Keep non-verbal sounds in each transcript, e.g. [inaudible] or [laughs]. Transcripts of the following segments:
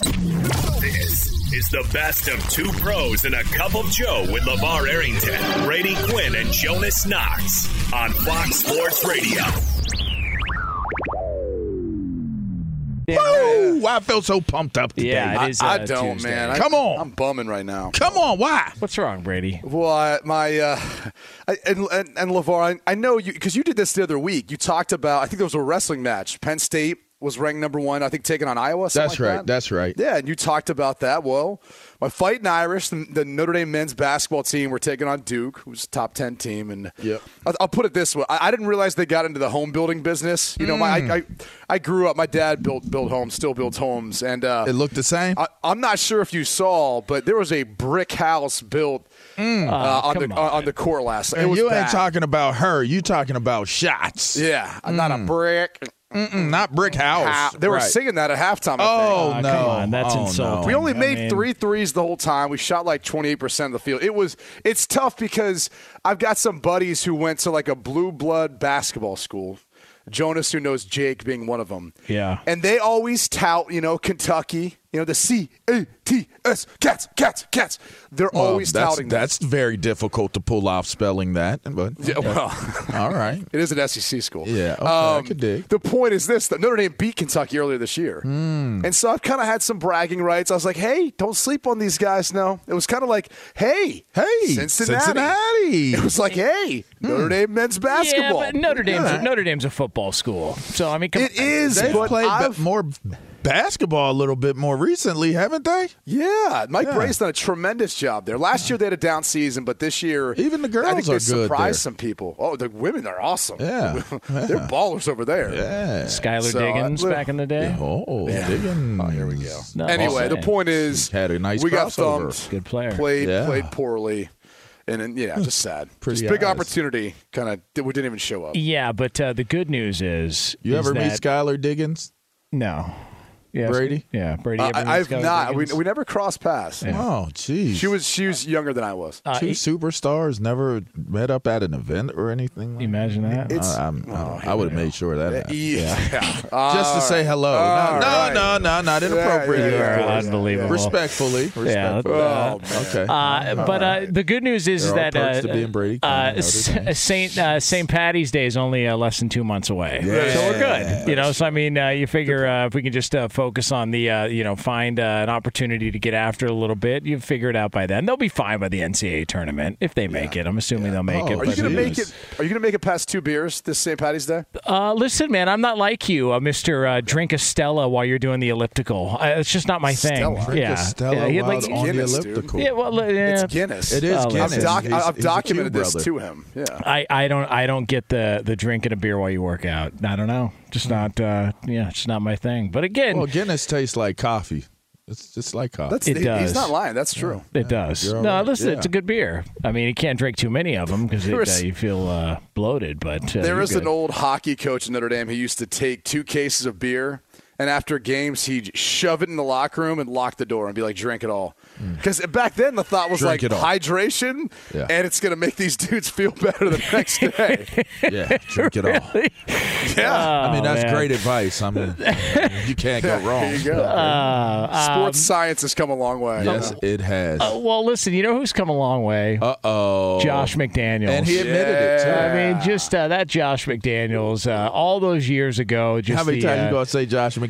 This is the best of two pros and a cup of Joe with LaVar Arrington, Brady Quinn, and Jonas Knox on Fox Sports Radio. Woo! I feel so pumped up today. Yeah, it is. Uh, I don't, Tuesday. man. I, Come on. I'm bumming right now. Come on, why? What's wrong, Brady? Well, I, my uh, [laughs] I, and, and and LaVar, I, I know you because you did this the other week. You talked about I think there was a wrestling match. Penn State was ranked number one. I think taking on Iowa. That's like right. that. That's right. Yeah, and you talked about that. Well, my fighting Irish, the, the Notre Dame men's basketball team, were taking on Duke, who's a top ten team, and Yep. I'll, I'll put it this way: I, I didn't realize they got into the home building business. You know, my Mm. I, I I grew up. My dad built built homes, still builds homes, and uh, It looked the same. I, I'm not sure if you saw, but there was a brick house built uh, on the on. on. the court last. It and was you ain't bad. talking about her. You talking about shots. Yeah, not a brick. Mm, not brick house. house. They were Right. singing that at halftime. I Oh think. no! come on, that's oh, insulting. No. We only I made mean- three threes the whole time. We shot like 28% of the field. It was it's tough because I've got some buddies who went to like a blue blood basketball school. Jonas who knows Jake being one of them. Yeah. And they always tout, you know, Kentucky, you know, the C A T S cats, cats, cats. They're Well, always that's, touting that. That's very difficult to pull off spelling that, but Yeah, well, [laughs] all right. [laughs] It is an SEC school. Yeah, okay, I could dig. The point is this: that Notre Dame beat Kentucky earlier this year, Hmm. and so I've kind of had some bragging rights. I was like, "Hey, don't sleep on these guys." No, it was kind of like, "Hey, Hey, Cincinnati." Cincinnati. [laughs] It was like, "Hey. Notre Dame men's basketball." Yeah, but Notre Dame's Yeah. Notre Dame's a football school, so I mean, come It on. is, They've but played I've- more basketball a little bit more recently, haven't they? Yeah, Mike Yeah. Brey's done a tremendous job there. Last year they had a down season, but this year Even the girls I girls think they are good surprised there. some people. Oh, the women are awesome. Yeah. [laughs] they're ballers over there. Yeah. Skylar So, Diggins uh, back in the day. Oh, Diggins. Oh, here we go. No, anyway, I'm the point is, Had a nice we got crossover. thumped. Good player. Played Yeah. played poorly, and, then yeah, just sad. [laughs] Pretty just big eyes. opportunity. Kind of, we didn't even show up. Yeah, but uh, the good news is You is ever meet Skylar Diggins? No. Yeah, Brady? Yeah, Brady. ever meet I, I've not. We, we never crossed paths. Oh, geez. She was she was younger than I was. Uh, two he- superstars never met up at an event or anything. Like imagine that. It's- I, I'm, I, would have made sure that happened. yeah. [laughs] [laughs] Just to say hello. All no, right. no, no, no, not inappropriate. Yeah, yeah, You yeah. unbelievable. Respectfully. Yeah, Respectfully. Oh, okay. Uh, but uh, the good news is, is that perks uh, to Brady Quinn, uh, I noticed. S- Saint uh, Saint Patty's Day is only uh, less than two months away, so we're good. You know, so I mean, uh, you figure uh, if we can just uh, focus on the, uh, you know, find uh, an opportunity to get after it a little bit, you figure it out by then. They'll be fine by the NCAA tournament if they make it. I'm assuming they'll make Oh, it. Are you gonna make it? Are you gonna make it past two beers this St. Patty's Day? Uh, listen, man, I'm not like you, uh, Mister uh, Drink a Stella while you're doing the elliptical. Uh, it's just not my thing. Drink yeah, a Stella yeah, he- while like- on Guinness, the dude. yeah, well, uh, yeah. It's Guinness. It is Guinness. I've, doc- He's- I've he's documented this brother. to him. Yeah. I, I don't I don't get the the drinking a beer while you work out. I don't know. Just not uh yeah, it's not my thing. But again, Well, Guinness tastes like coffee. It's just like coffee. That's It he- does. he's not lying. That's true. it does. you're No, right. listen, Yeah. it's a good beer. I mean, you can't drink too many of them because uh, you feel uh, bloated. But uh, There you're good. an old hockey coach in Notre Dame who used to take two cases of beer, and after games, he'd shove it in the locker room and lock the door and be like, "Drink it all." Because back then, the thought was. Drink like hydration, Yeah. and it's going to make these dudes feel better the next [laughs] day. yeah, drink it all. yeah, I mean, that's Oh, man. great advice. I mean, you can't go [laughs] wrong. there you go. Uh, Sports science has come a long way. Yes, it has. uh, well, listen, you know who's come a long way? Uh oh. Josh McDaniels. And he admitted it too. I mean, just uh, that Josh McDaniels, uh, all those years ago. Just How many the, times uh, you gonna say Josh McDaniels?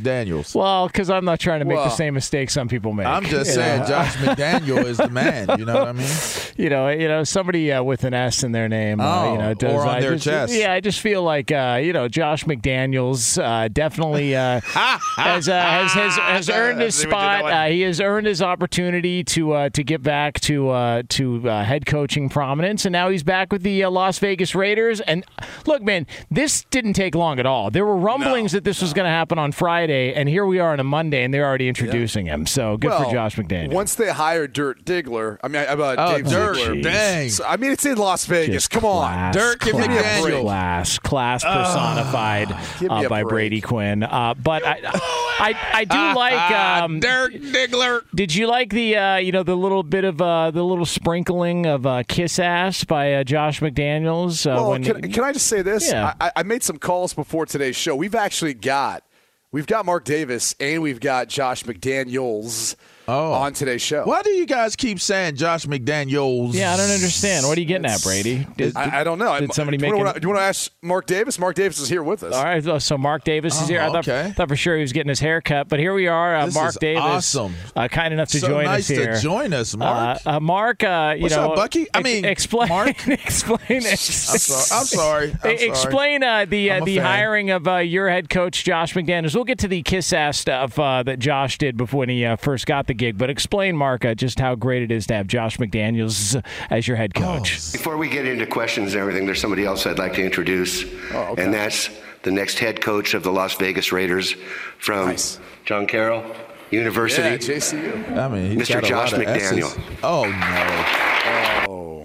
Well, because I'm not trying to make the same mistakes some people make. I'm just [laughs] saying, know? Josh [laughs] McDaniel is the man. You know what I mean? [laughs] you know, you know, somebody uh, with an S in their name, uh, Oh, you know, does or on I their just, chest. Yeah, I just feel like uh, you know, Josh McDaniels uh, definitely uh, has, uh, has has has earned his See what you did spot. Uh, he has earned his opportunity to uh, to get back to uh, to uh, head coaching prominence, and now he's back with the uh, Las Vegas Raiders. And look, man, this didn't take long at all. There were rumblings that this was going to happen on Friday, and here we are on a Monday, and they're already introducing him. So good well, for Josh McDaniels. Once they hired Dirt Diggler, I mean, uh, Oh, Dave Dirk, Ziegler. dang. So, I mean, it's in Las Vegas. Just Come on, class, Dirk, give me class, Daniel. Class, class personified give uh, by break. Brady Quinn. Uh, but I, I, I do like. Um, Dirk Diggler. did you like the, uh, you know, the little bit of uh, the little sprinkling of uh, kiss ass by uh, Josh McDaniels? Uh, Well, when can, can I just say this? Yeah. I, I made some calls before today's show. We've actually got We've got Mark Davis and we've got Josh McDaniels Oh. on today's show. Why do you guys keep saying Josh McDaniels? Yeah, I don't understand. What are you getting at, Brady? Did, I, I don't know. Did somebody do make you wanna- Do you want to ask Mark Davis? Mark Davis is here with us. All right, so Mark Davis is here. I Oh, thought, okay. thought for sure he was getting his hair cut, but here we are. Uh, This Mark is Davis, awesome. uh, kind enough to so join nice us here. to join us, Mark. Uh, uh, Mark, uh, you What's know, up, Bucky? I ex- mean, explain, Mark? [laughs] explain, I'm sorry. I'm sorry. I'm [laughs] sorry. explain uh, the uh, the fan. hiring of uh, your head coach Josh McDaniels. We'll get to the kiss ass stuff uh, that Josh did before when he uh, first got the gig, but explain, Mark, uh, just how great it is to have Josh McDaniels as your head Oh, coach. Before we get into questions and everything, there's somebody else I'd like to introduce, Oh, okay. and that's the next head coach of the Las Vegas Raiders from Nice. John Carroll University. Yeah, JCU. I mean, he's Mr. got a Josh lot of S's. Oh no!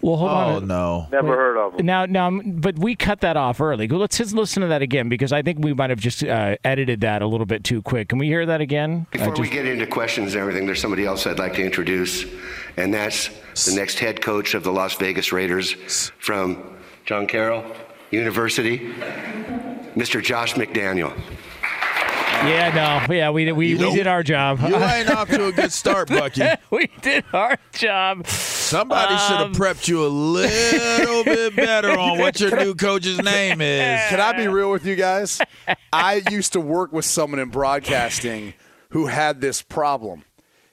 Well, hold Oh on. no! Never heard of him. Now, now, but we cut that off early. Let's just listen to that again because I think we might have just uh, edited that a little bit too quick. Can we hear that again? Uh, Before we get into questions and everything, there's somebody else I'd like to introduce, and that's the next head coach of the Las Vegas Raiders from John Carroll University, Mr. Josh McDaniel. yeah, no, yeah, we we, we did our job. You ain't off to a good start, Bucky. [laughs] we did our job. Somebody should have Um, prepped you a little [laughs] bit better on what your new coach's name is. Can I be real with you guys? I used to work with someone in broadcasting who had this problem.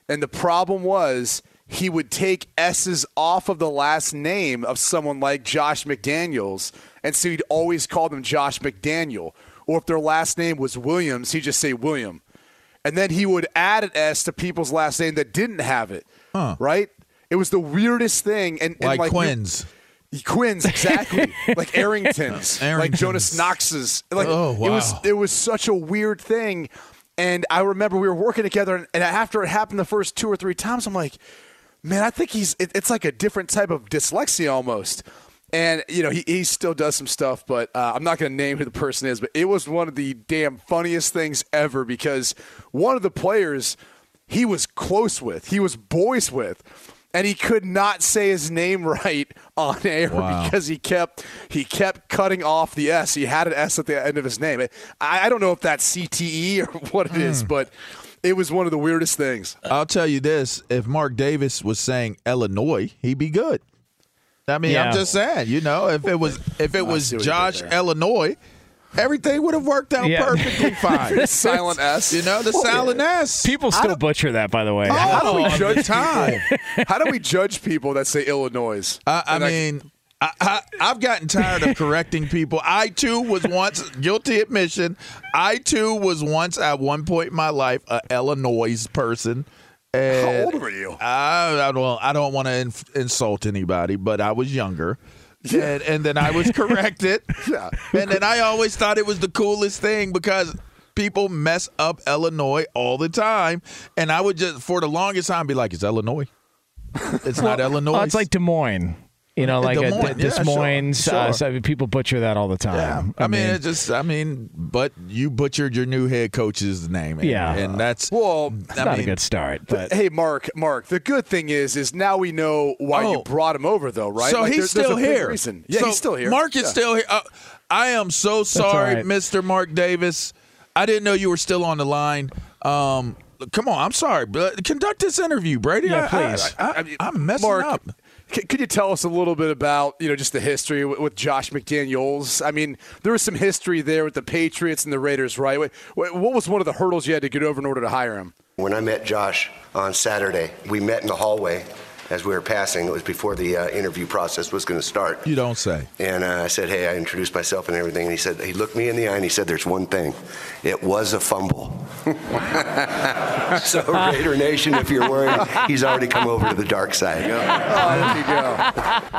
And the problem was he would take S's off of the last name of someone like Josh McDaniels. And so he'd always call them Josh McDaniel. Or if their last name was Williams, he'd just say William. And then he would add an S to people's last name that didn't have it. Right? It was the weirdest thing. And, and Like, like Quinn's. Quinn's exactly [laughs] like Arrington's, like Jonas Knox's. Like Oh, it was it was such a weird thing. And I remember we were working together, and, and after it happened the first two or three times, I'm like, man, I think he's it, it's like a different type of dyslexia almost. And you know he, he still does some stuff, but uh, I'm not going to name who the person is. But it was one of the damn funniest things ever because one of the players he was close with, he was boys with, and he could not say his name [laughs] right on air Wow. because he kept he kept cutting off the S. He had an S at the end of his name. I, I don't know if that's CTE [laughs] or what it Hmm. is, but it was one of the weirdest things. I'll tell you this: if Mark Davis was saying Illinois, he'd be good. I mean, Yeah. I'm just saying, you know, if it was if it was see what you did Josh. Illinois, everything would have worked out Yeah. perfectly [laughs] fine. Silent S. you know, the silent S. People still butcher that, by the way. How do we judge time. [laughs] How do we judge people that say Illinois? I, I And mean, I, I, I've gotten tired of correcting people. I too was once [laughs] guilty admission. I too was once at one point in my life a Illinois person. And How old were you? I, I don't. I don't want to inf- insult anybody, but I was younger. [laughs] And, and then I was [laughs] corrected. Yeah. And then I always thought it was the coolest thing because people mess up Illinois all the time. And I would just, for the longest time, be like, it's Illinois. It's not Illinois. Oh, it's like Des Moines. You know, like Des a, Moines, Des yeah, sure, Moines. Uh, sure. so people butcher that all the time. Yeah, I, mean, it just, I mean, but you butchered your new head coach's name. and- Yeah. and that's Well, it's I not mean, a good start. But hey, Mark, Mark. The good thing is, is now we know why you Oh. brought him over, though, right? So Like, he's there's- there's still here. Reason. Yeah, So he's still here. Mark is Yeah. still here. Uh, I am so sorry, right. Mr. Mark Davis. I didn't know you were still on the line. Um, come on, I'm sorry, but conduct this interview, Brady. Yeah, I- please. I, I, am messing Mark, up. Could you tell us a little bit about you know just the history with, Josh McDaniels? I mean, there was some history there with the Patriots and the Raiders, right? What was one of the hurdles you had to get over in order to hire him? When I met Josh on Saturday, we met in the hallway as we were passing. It was before the uh, interview process was going to start. You don't say. And uh, I said, hey, I introduced myself and everything. And he said, he looked me in the eye and he said, there's one thing. It was a fumble. [laughs] so, Raider Nation, if you're worried, he's already come over to the dark side. Oh, there you go.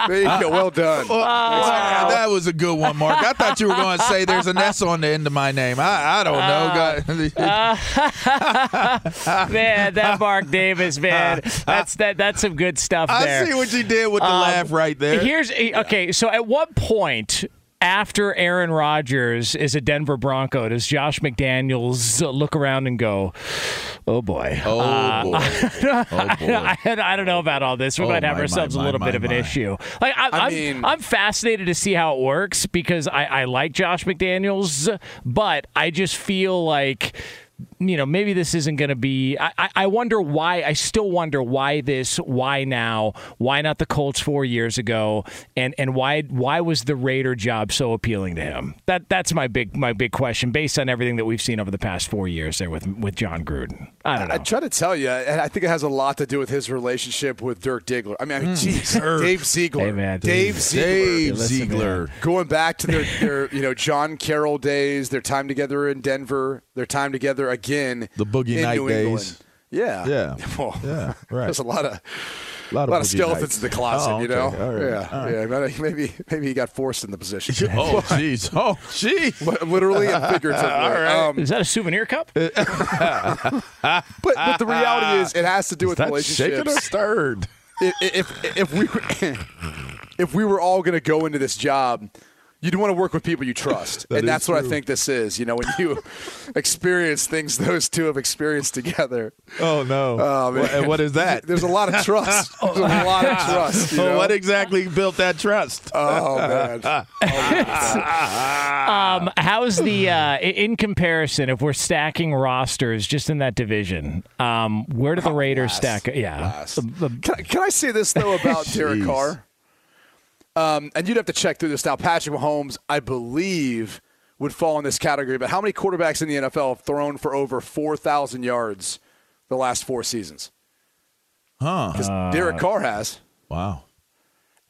There you go. Well done. Wow, that was a good one, Mark. I thought you were going to say there's an S on the end of my name. I, I don't know. God. [laughs] man, that Mark Davis, man, [laughs] that's that. That's some good stuff I there. see what you did with the Um, laugh right there. Here's okay. So, at what point after Aaron Rodgers is a Denver Bronco does Josh McDaniels look around and go, "Oh boy"? oh, boy. [laughs] oh, boy. [laughs] I, I don't know about all this. We Oh, might have my, ourselves my, a little my, bit of an issue. Like I, I I'm, mean- I'm fascinated to see how it works because I, I like Josh McDaniels, but I just feel like you know, maybe this isn't going to be. I, I- I wonder why. I still wonder why this. Why now? Why not the Colts four years ago? And and why why was the Raider job so appealing to him? That that's my big my big question based on everything that we've seen over the past four years there with with Jon Gruden. I don't know. I try to tell you, and I think it has a lot to do with his relationship with Dirk Diggler. I mean, I mean, hmm. geez, [laughs] Dave Ziegler, Hey, man. Dave Ziegler, Dave Ziegler. going back to their, [laughs] their, you know, John Carroll days, their time together in Denver, their time together again, The Boogie in Night New days. England. Yeah, Yeah. [laughs] Well, Yeah, [laughs] right. There's a lot of A lot a of, lot of boogie skeletons nights. in the closet, Oh, you okay. know. All right. Yeah, All right. yeah. Maybe- Maybe maybe he got forced in the position. [laughs] Oh, jeez. Oh, jeez. Literally and figuratively. Um, Is that a souvenir cup? but, but the reality is, it has to do with That's shaken or relationships. stirred. if, if if we were, if we were all going to go into this job, you'd want to work with people you trust, [laughs] That and is that's what I think this is. You know, when you [laughs] experience things those two have experienced together. Oh no. Oh, man. What- what is that? [laughs] There's a lot of trust. There's a lot of trust. You So know? what exactly built that trust? oh man, Um, how's the uh, in comparison? If we're stacking rosters just in that division, um, where do the Raiders stack? Yeah, last. The- the- Can, I- can I say this though about Derek Carr? Um, and you'd have to check through this now. Patrick Mahomes, I believe, would fall in this category. But how many quarterbacks in the NFL have thrown for over four thousand yards the last four seasons? Huh. Because Derek Carr has, Wow.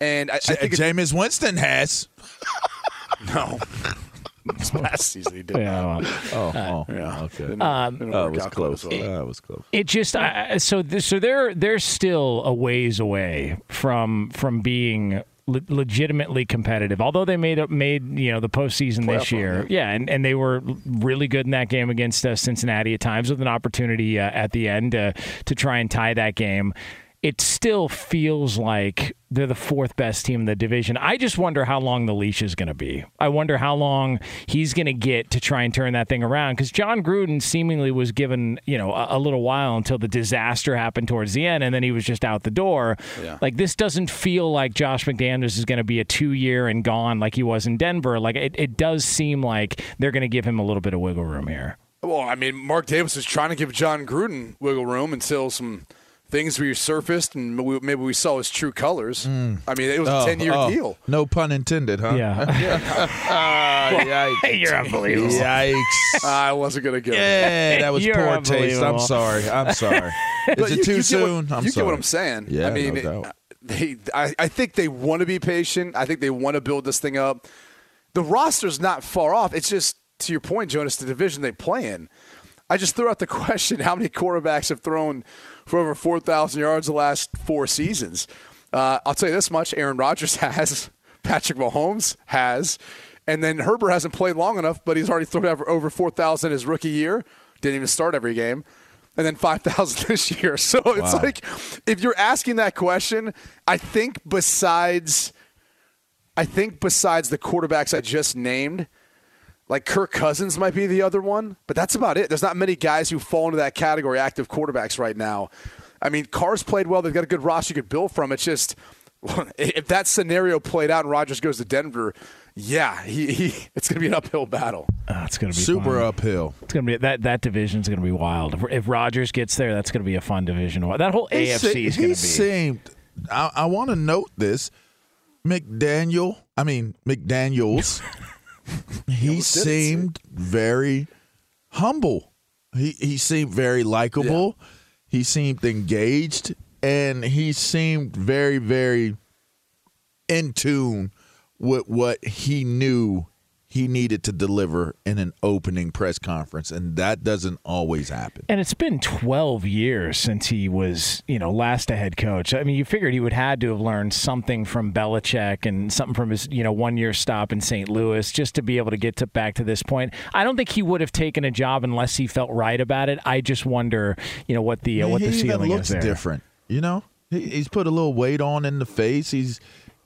and I, I think it's, Jameis Winston has. [laughs] no. This last season he did. yeah, well, Oh, oh Yeah. okay. Didn't- Um, didn't oh, it was out close. as well. That was close. it just I, I- so th- so they're they're still a ways away from from being le- legitimately competitive. Although they made up made you know the postseason this Playoff run, year, yeah, and, and they were really good in that game against uh, Cincinnati at times with an opportunity uh, at the end uh, to try and tie that game. It still feels like they're the fourth best team in the division. I just wonder how long the leash is going to be. I wonder how long he's going to get to try and turn that thing around because Jon Gruden seemingly was given you know a, a little while until the disaster happened towards the end, and then he was just out the door. Yeah. Like this doesn't feel like Josh McDaniels is going to be a two year and gone like he was in Denver. Like it, it does seem like they're going to give him a little bit of wiggle room here. Well, I mean, Mark Davis is trying to give Jon Gruden wiggle room until some things resurfaced and maybe maybe we saw his true colors. I mean, it was a 10 year Oh, deal. No pun intended, huh? Yeah, [laughs] Ah, [laughs] yikes. [laughs] you're unbelievable. Yikes. I wasn't going to go. Yeah, that was You're poor taste. I'm sorry. I'm sorry. Is it you- too you soon? What, I'm you sorry. get what I'm saying. Yeah, I mean, no doubt. they, I, I think they want to be patient. I think they want to build this thing up. The roster's not far off. It's just, to your point, Jonas, the division they play in. I just threw out the [laughs] question how many quarterbacks have thrown for over 4,000 yards the last four seasons? Uh, I'll tell you this much Aaron Rodgers [laughs] has, Patrick Mahomes has, and then Herbert hasn't played long enough, but he's already thrown over, over 4,000 his rookie year. Didn't even start every game. And then [laughs] 5,000 this year. So it's Wow. like, if you're asking that question, I think besides. I think besides the quarterbacks I just named, like Kirk Cousins might be the other one, but that's about it. There's not many guys who fall into that category, active quarterbacks right now. I mean, Carr's played well. They've got a good roster you could build from. It's just [laughs] if that scenario played out and Rodgers goes to Denver, yeah, he, he [laughs] it's going to be an uphill battle. Oh, it's going to be Super fun. uphill. It's going to be that that division's going to be wild. If, if Rodgers gets there, that's going to be a fun division. That whole He AFC se- is he going to be. seemed. I, I want to note this. McDaniel. I mean McDaniel's. [laughs] he seemed very humble. He he seemed very likable. He seemed engaged, and he seemed very very in tune with what he knew he needed to deliver in an opening press conference, and that doesn't always happen. And it's been 12 years since he was, you know, last a head coach. I mean, you figured he would had to have learned something from Belichick and something from his, you know, one year stop in St. Louis just to be able to get to back to this point. I don't think he would have taken a job unless he felt right about it. I just wonder, you know, what the uh, what he the ceiling looks is there. different. You know, he's put a little weight on in the face. He's,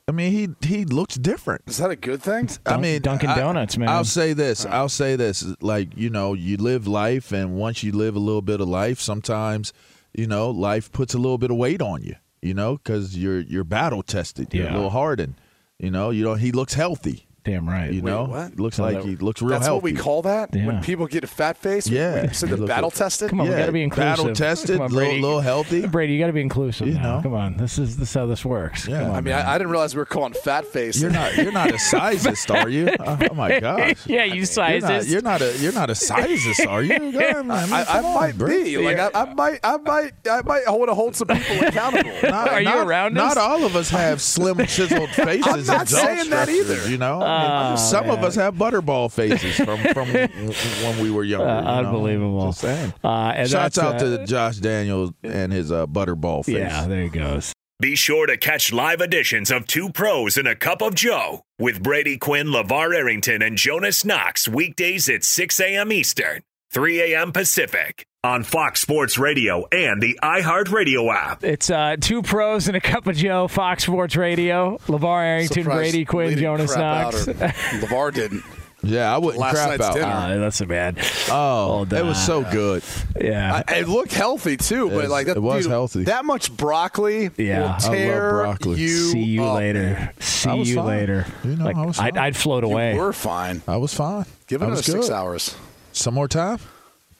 I mean, he he looks different. Is that a good thing? I mean, Dunkin' I- Donuts, man. I'll say this. I'll say this. Like you know, you live life, and once you live a little bit of life, sometimes you know, life puts a little bit of weight on you. You know, because you're you're battle tested. You're Yeah. a little hardened. You know, you know, he looks healthy. Damn right. You know, what? looks Oh, like that- he looks real That's healthy. what we call that Yeah. when people get a fat face. Yeah. we said the battle like- tested. Come on, we got to be inclusive. battle tested, Come on, little, little healthy. Brady, you got to be inclusive You now. know. Come on, this is this how this works. Yeah. Come on, I mean. I, I didn't realize we were calling fat face. You're not you're not a sizist, are you? [laughs] Oh, oh, my [laughs] gosh. yeah, you You're not, you're not a you're not a [laughs] sizist, are you? God, man, I, I on, might bro. be like I, I might I might I might want to hold some people accountable. Not, Are you around Not all of us have slim chiseled faces. I'm not saying that either. You know, uh, I mean, some of us have butterball faces from from [laughs] when we were younger. Uh, you know? unbelievable. Just saying. Uh, and Shouts out uh, to Josh Daniels and his uh, butterball face. Yeah, there he goes. Be sure to catch live editions of Two Pros and a Cup of Joe with Brady Quinn, LaVar Arrington, and Jonas Knox weekdays at 6 a.m. Eastern, 3 a.m. Pacific on Fox Sports Radio and the iHeartRadio app. It's uh, two pros and a cup of Joe, Fox Sports Radio. LaVar Arrington, Surprised Brady Quinn, Jonas Knox. out [laughs] LaVar didn't. Yeah, I wouldn't Last crap night's out. dinner. Uh, that's a bad. Oh, Hold it was so good. Yeah. I, it looked healthy too, but It- like that, it was dude, healthy. That much broccoli Yeah. I love broccoli. you. See you up, later. man. See I was you fine. later. You know, like, I was I'd, fine. I'd float away. You were fine. I was fine. Give I it another six hours. Some more time.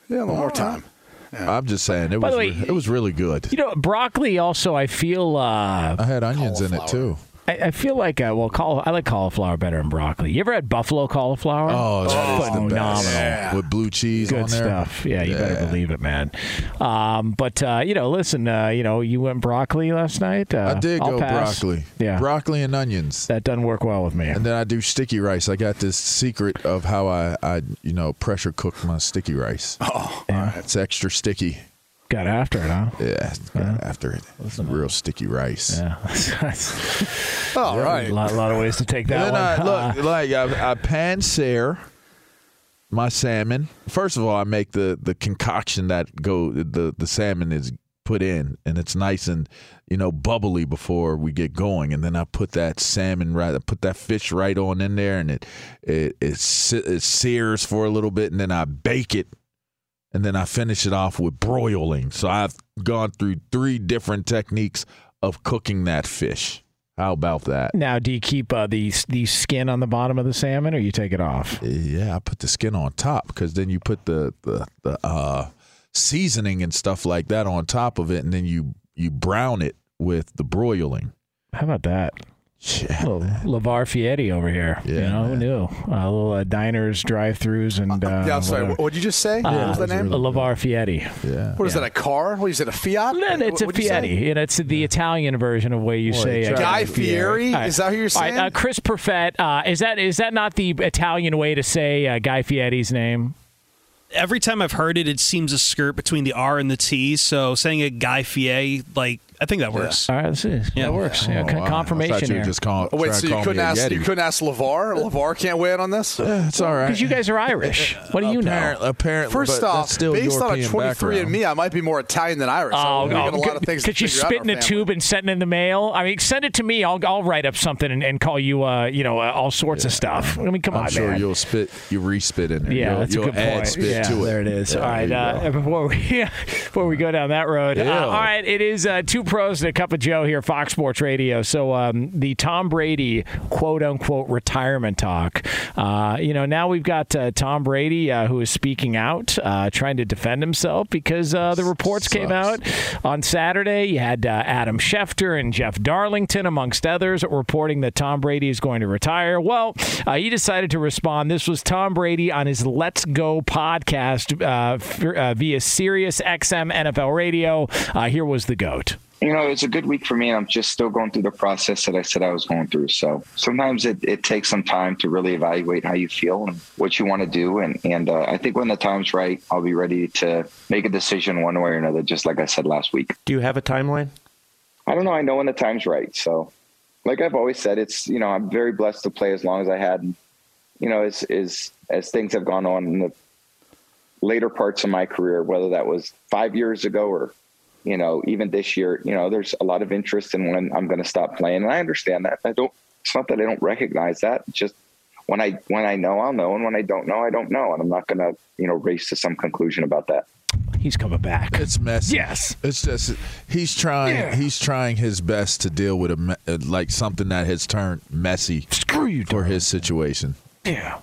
Yeah, a little more time. I'm just saying it By was the way, re- it was really good. you know, broccoli also, I feel. Uh, I had onions in it Cauliflower. too. I, I feel like uh, well, caul- I like cauliflower better than broccoli. You ever had buffalo cauliflower? Oh, that is the phenomenal. best with blue cheese Good on there. stuff. Yeah, you Yeah. better believe it, man. Um, but uh, you know, listen, uh, you know, you went broccoli last night. Uh, I did I'll go pass. broccoli. Yeah, broccoli and onions. that doesn't work well with me. And then I do sticky rice. I got this secret of how I, I you know, pressure cook my sticky rice. Oh, It's extra sticky. Got after it, huh? Yeah, got after it. It's real sticky rice. Yeah, [laughs] That's all a right. lot, lot of ways to take that. I [laughs] look like I, I pan sear my salmon. First of all, I make the the concoction that go the the salmon is put in, and it's nice and you know bubbly before we get going. And then I put that salmon right, I put that fish right on in there, and it it it, it sears for a little bit, and then I bake it. And then I finish it off with broiling. So I've gone through three different techniques of cooking that fish. How about that? now, do you keep uh, the the skin on the bottom of the salmon, or you take it off? Yeah, I put the skin on top because then you put the the the uh, seasoning and stuff like that on top of it, and then you you brown it with the broiling. How about that? Yeah, little LaVar Fietti over here. you Yeah, know, who man. knew? Uh, little uh, diners, drive-throughs, and uh, yeah, I'm sorry. whatever. What did you just say? Uh, what was the name? really- LaVar Fietti. yeah. what is that? A car? What is it? A Fiat? Then it's a What'd you say? And it's the Italian version of way you Boy, say uh, Guy Fieri? All right. Is that who you're All right, saying? uh, Chris Perfett. Uh, is that is that not the Italian way to say uh, Guy Fieri's name? every time I've heard it, it seems a skirt between the R and the T. So saying a Guy Fieri, like I think that works. All right, let's see. Yeah. that works. Yeah, Oh, con- wow. I confirmation thought you here. just calling. Oh, wait, so you couldn't ask you couldn't ask LaVar? [laughs] LaVar can't weigh in on this. Yeah, it's all right. Because you guys are Irish. What do you know? Apparently, apparently First but off, that's still based on a European 23 background. and me, I might be more Italian than Irish. Oh, so we got a lot of things to Could you figure out spit in in our a family. tube and send it in the mail? I mean, send it to me. I'll I'll write up something and, and call you, uh, you know, uh, all sorts of stuff. I mean, come on. I'm on, sure man. you'll spit, you re-spit in there. Yeah, you'll, that's you'll a good add point. spit yeah, to it. there it is. all right, uh, [laughs] before we [laughs] before we go down that road, uh, all right, it is uh, two pros and a cup of Joe here, Fox Sports Radio. So um, the Tom Brady quote unquote retirement talk. Uh, you know, now we've got uh, Tom Brady uh, who is speaking out, uh, trying to defend himself because uh, the reports came out on Saturday. You had uh, Adam Schefter and Jeff Darlington, amongst others, reporting that Tom Brady is going to retire. Well, uh, he decided to respond. This was Tom Brady on his Let's Go podcast uh, f- uh, via Sirius XM NFL Radio. Uh, here was the GOAT. You know, it's a good week for me. and I'm just still going through the process that I said I was going through. So sometimes it, it takes some time to really evaluate how you feel and what you want to do. And, and uh, I think when the time's right, I'll be ready to make a decision one way or another, just like I said last week. Do you have a timeline? I don't know. I know when the time's right. So, like I've always said, it's, you know, I'm very blessed to play as long as I had. And, you know, as, as, as things have gone on in the later parts of my career, whether that was five years ago or you know, even this year, you know, there's a lot of interest in when I'm going to stop playing, and I understand that. I don't. It's not that I don't recognize that. It's just when I when I know, I'll know, and when I don't know, I don't know, and I'm not going to you know race to some conclusion about that. He's coming back. It's messy. Yes. It's just he's trying Yeah. he's trying his best to deal with a uh, like something that has turned messy Screw you, for his situation. Yeah.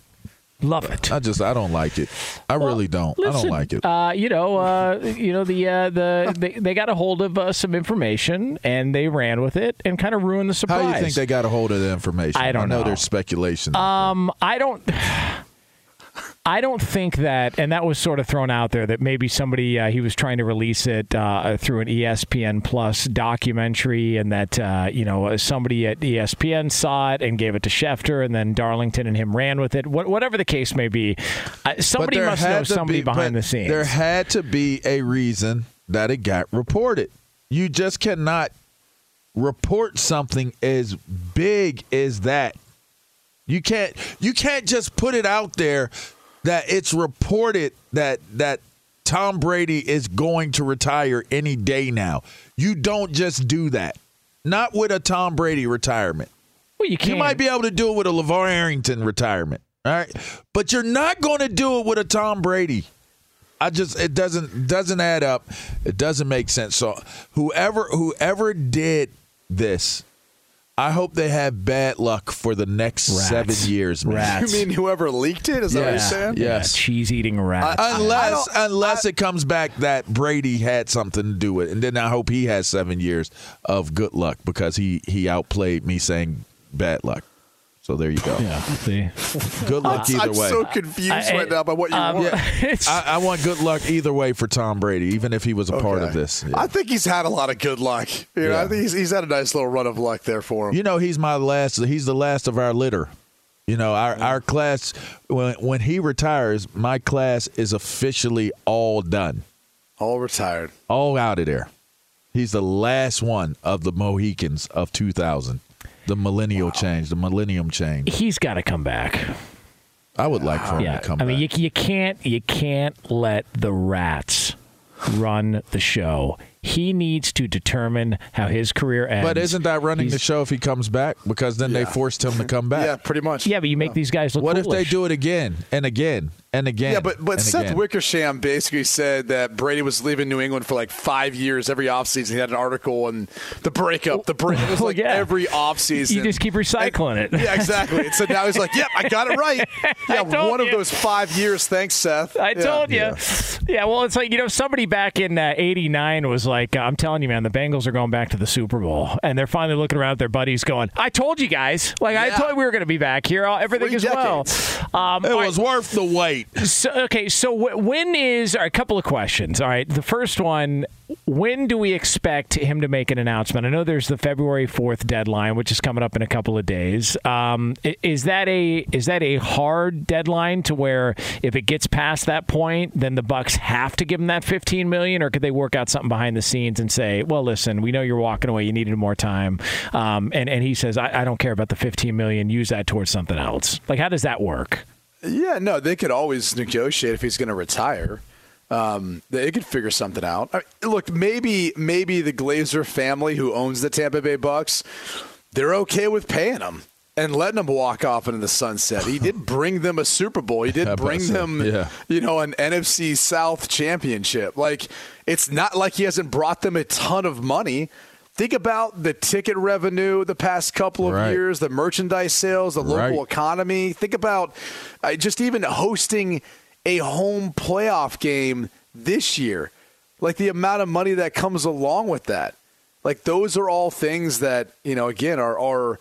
Love it. I just I don't like it. I really don't. I don't like it. Uh, you know, uh, you know the uh, the they, they got a hold of uh, some information and they ran with it and kind of ruined the surprise. How do you think they got a hold of the information? I don't know. know. there's speculation. Um, I don't. I don't think that, and that was sort of thrown out there that maybe somebody uh, he was trying to release it uh, through an ESPN Plus documentary, and that uh, you know somebody at ESPN saw it and gave it to Schefter, and then Darlington and him ran with it. What, whatever the case may be, uh, somebody must know somebody be- behind the scenes. There had to be a reason that it got reported. You just cannot report something as big as that. You can't you can't just put it out there that it's reported that that Tom Brady is going to retire any day now. You don't just do that. Not with a Tom Brady retirement. well, you, You might be able to do it with a LaVar Arrington retirement. All right. But you're not going to do it with a Tom Brady. I just it doesn't doesn't add up. It doesn't make sense. So whoever whoever did this, I hope they have bad luck for the next Rats. seven years. Man. Rats. You mean whoever leaked it? Is that what you're saying? Yeah. Yeah, Yes. cheese eating rat. Unless I don't- unless it comes back that Brady had something to do with it, and then I hope he has seven years of good luck because he he outplayed me saying bad luck. So there you go. yeah, see, Good luck either I'm way. so confused I- right now by what you um, want. [laughs] it's- I, I want good luck either way for Tom Brady, even if he was a part of this. Yeah. I think he's had a lot of good luck. You know, Yeah. I think he's, he's had a nice little run of luck there for him. You know, he's my last. He's the last of our litter. You know, our our class when when he retires, my class is officially all done, All retired. all out of there. He's the last one of the Mohicans of 2000, the millennial change, the millennium change. he's got to come back. I would like for him Yeah, to come back. I mean, back. you, you can't you can't let the rats run the show. He needs to determine how his career ends. but isn't that running the show if he comes back? Because then they forced him to come [laughs] back. Yeah, pretty much. Yeah, but you make these guys look. What if they do it again and again and again? Yeah, but but and Seth again? Wickersham basically said that Brady was leaving New England for like five years every offseason. He had an article and the breakup, the break. It was Well, like yeah. every offseason. You just keep recycling it. Yeah, exactly. And so now he's like, "Yep, I got it right." [laughs] Yeah, told one of those five years. Thanks, Seth. I Yeah. told you. Yeah. well, it's like, you know, somebody back in uh, 89 was like, uh, I'm telling you, man, the Bengals are going back to the Super Bowl. And they're finally looking around at their buddies going, I told you guys. Like, I told you we were going to be back here. Uh, Everything Three is well. Um, it all right, was worth the wait. So, okay, so when is a couple of questions? All right, the first one: When do we expect him to make an announcement? I know there's the February fourth deadline, which is coming up in a couple of days. Um, is that a is that a hard deadline to where if it gets past that point, then the Bucks have to give him that 15 million, or could they work out something behind the scenes and say, "Well, listen, we know you're walking away. You needed more time," um, and and he says, I, "I don't care about the 15 million. Use that towards something else." Like, how does that work? Yeah, no, they could always negotiate if he's going to retire. Um, they could figure something out. I look, maybe maybe the Glazer family who owns the Tampa Bay Bucks, they're okay with paying him and letting him walk off into the sunset. He did bring them a Super Bowl. He did [laughs] bring them, Yeah. you know, an NFC South championship. Like it's not like he hasn't brought them a ton of money. Think about the ticket revenue the past couple of Right. years, the merchandise sales, the local Right. economy. Think about uh, just even hosting a home playoff game this year. Like the amount of money that comes along with that. Like those are all things that, you know, again are are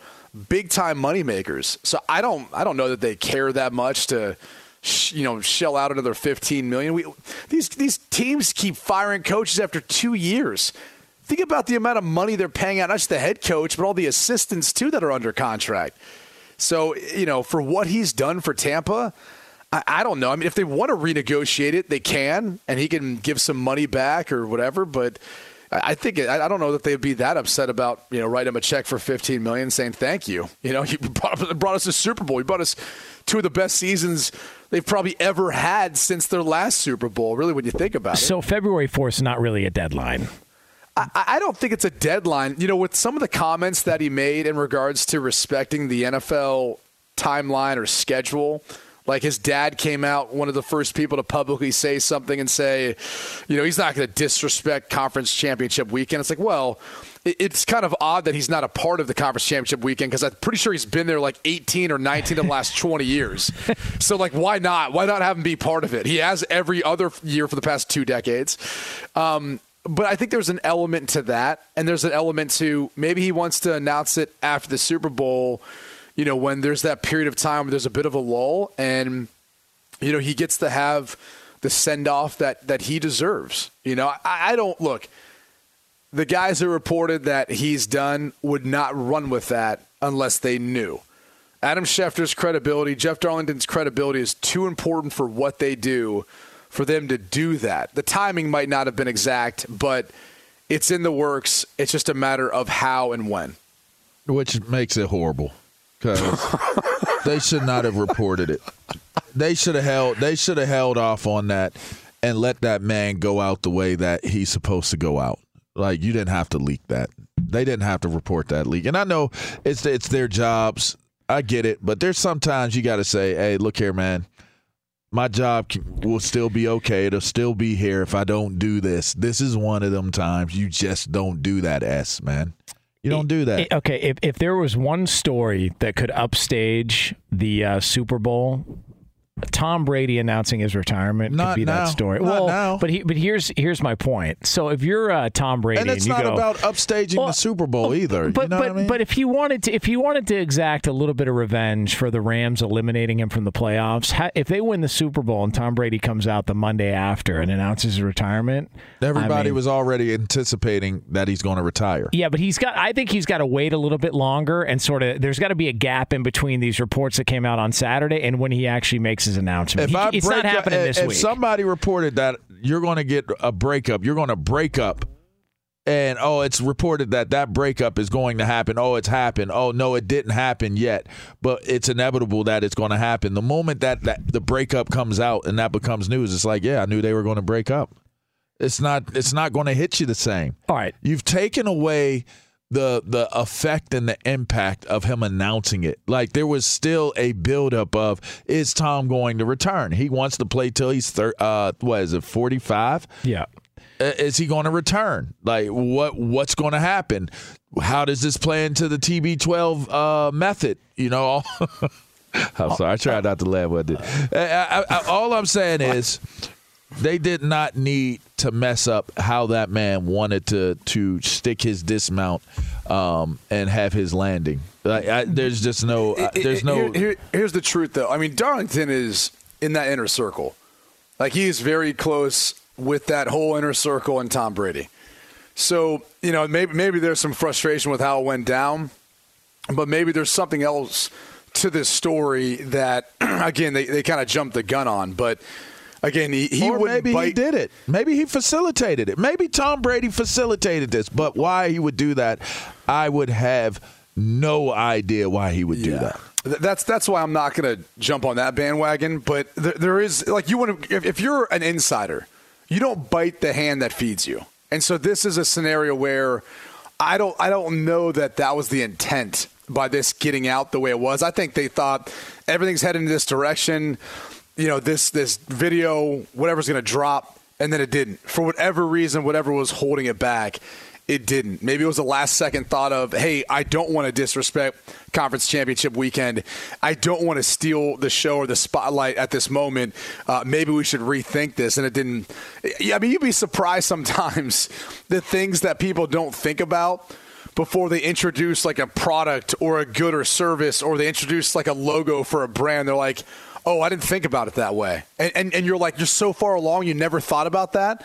big time money makers. So I don't I don't know that they care that much to you know shell out another 15 million. We these these teams keep firing coaches after 2 years. Think about the amount of money they're paying out, not just the head coach, but all the assistants too that are under contract. So, you know, for what he's done for Tampa, I, I don't know. I mean, if they want to renegotiate it, they can, and he can give some money back or whatever. But I think I don't know that they'd be that upset about you know writing him a check for 15 million, saying thank you. You know, [laughs] you brought, brought us a Super Bowl. You brought us two of the best seasons they've probably ever had since their last Super Bowl. Really, when you think about it. So February 4th is not really a deadline. I, I don't think it's a deadline. You know, with some of the comments that he made in regards to respecting the NFL timeline or schedule, Like his dad came out, one of the first people to publicly say something and say, you know, he's not going to disrespect conference championship weekend. It's like, well, it's kind of odd that he's not a part of the conference championship weekend because I'm pretty sure he's been there like 18 or 19 of the last 20 years. [laughs] So, like, why not? Why not have him be part of it? He has every other year for the past two decades. Um, but I think there's an element to that, and there's an element to maybe he wants to announce it after the Super Bowl you know, when there's that period of time where there's a bit of a lull and, you know, he gets to have the send off that, that he deserves. You know, I, I don't look, the guys who reported that he's done would not run with that unless they knew. Adam Schefter's credibility, Jeff Darlington's credibility is too important for what they do for them to do that. The timing might not have been exact, but it's in the works. It's just a matter of how and when. Which makes it horrible because [laughs] they should not have reported it. They should have held. They should have held off on that and let that man go out the way that he's supposed to go out. Like you didn't have to leak that. They didn't have to report that leak. And I know it's it's their jobs. I get it, but there's sometimes you got to say, "Hey, look here, man. My job will still be okay. It'll still be here if I don't do this. This is one of them times you just don't do that, s man." You don't do that. Okay, if, if there was one story that could upstage the uh, Super Bowl Tom Brady announcing his retirement not could be now. that story. Not well, now. but he, but here's here's my point. So if you're uh, Tom Brady and it's and not go, about upstaging well, the Super Bowl either. But you know but what I mean? but if he wanted to, if he wanted to exact a little bit of revenge for the Rams eliminating him from the playoffs, ha- if they win the Super Bowl and Tom Brady comes out the Monday after and announces his retirement, everybody I mean, was already anticipating that he's going to retire. Yeah, but he's got. I think he's got to wait a little bit longer and sort of. There's got to be a gap in between these reports that came out on Saturday and when he actually makes his announcement. If He- it's not happening up, this if week. somebody reported that you're going to get a breakup, you're going to break up, and oh, it's reported that that breakup is going to happen. Oh, it's happened. Oh, no, it didn't happen yet, but it's inevitable that it's going to happen. The moment that, that the breakup comes out and that becomes news, it's like, yeah, I knew they were going to break up. It's not. It's not going to hit you the same. All right. You've taken away the the effect and the impact of him announcing it. Like there was still a buildup of is Tom going to return? He wants to play till he's thir- uh what is it forty five? yeah. Is he going to return? Like what what's going to happen? How does this play into the TB12 uh, method? You know. [laughs] I'm sorry. I tried not to laugh with it. I, I, I, all I'm saying is they did not need to mess up how that man wanted to to stick his dismount um, and have his landing. Like, I, there's just no. Uh, there's no. Here- here- here's the truth, though. I mean, Darlington is in that inner circle. Like he is very close with that whole inner circle and Tom Brady. So you know, maybe maybe there's some frustration with how it went down, but maybe there's something else to this story that [clears throat] again they, they kind of jumped the gun on. But again, he, he wouldn't maybe bite. he did it. Maybe he facilitated it. Maybe Tom Brady facilitated this. But why he would do that, I would have no idea why he would do that. That's that's why I'm not going to jump on that bandwagon. But there, there is like you want to if, if you're an insider, you don't bite the hand that feeds you. And so this is a scenario where I don't I don't know that that was the intent by this getting out the way it was. I think they thought everything's heading in this direction. You know this this video whatever's going to drop, and then it didn't for whatever reason. Whatever was holding it back it didn't. Maybe it was a last second thought of, hey, I don't want to disrespect conference championship weekend. I don't want to steal the show or the spotlight at this moment. Uh, maybe we should rethink this. And it didn't. Yeah, I mean, you'd be surprised sometimes [laughs] the things that people don't think about before they introduce like a product or a good or service or they introduce like a logo for a brand. They're like, oh, I didn't think about it that way. And, and, and you're like, you're so far along, you never thought about that.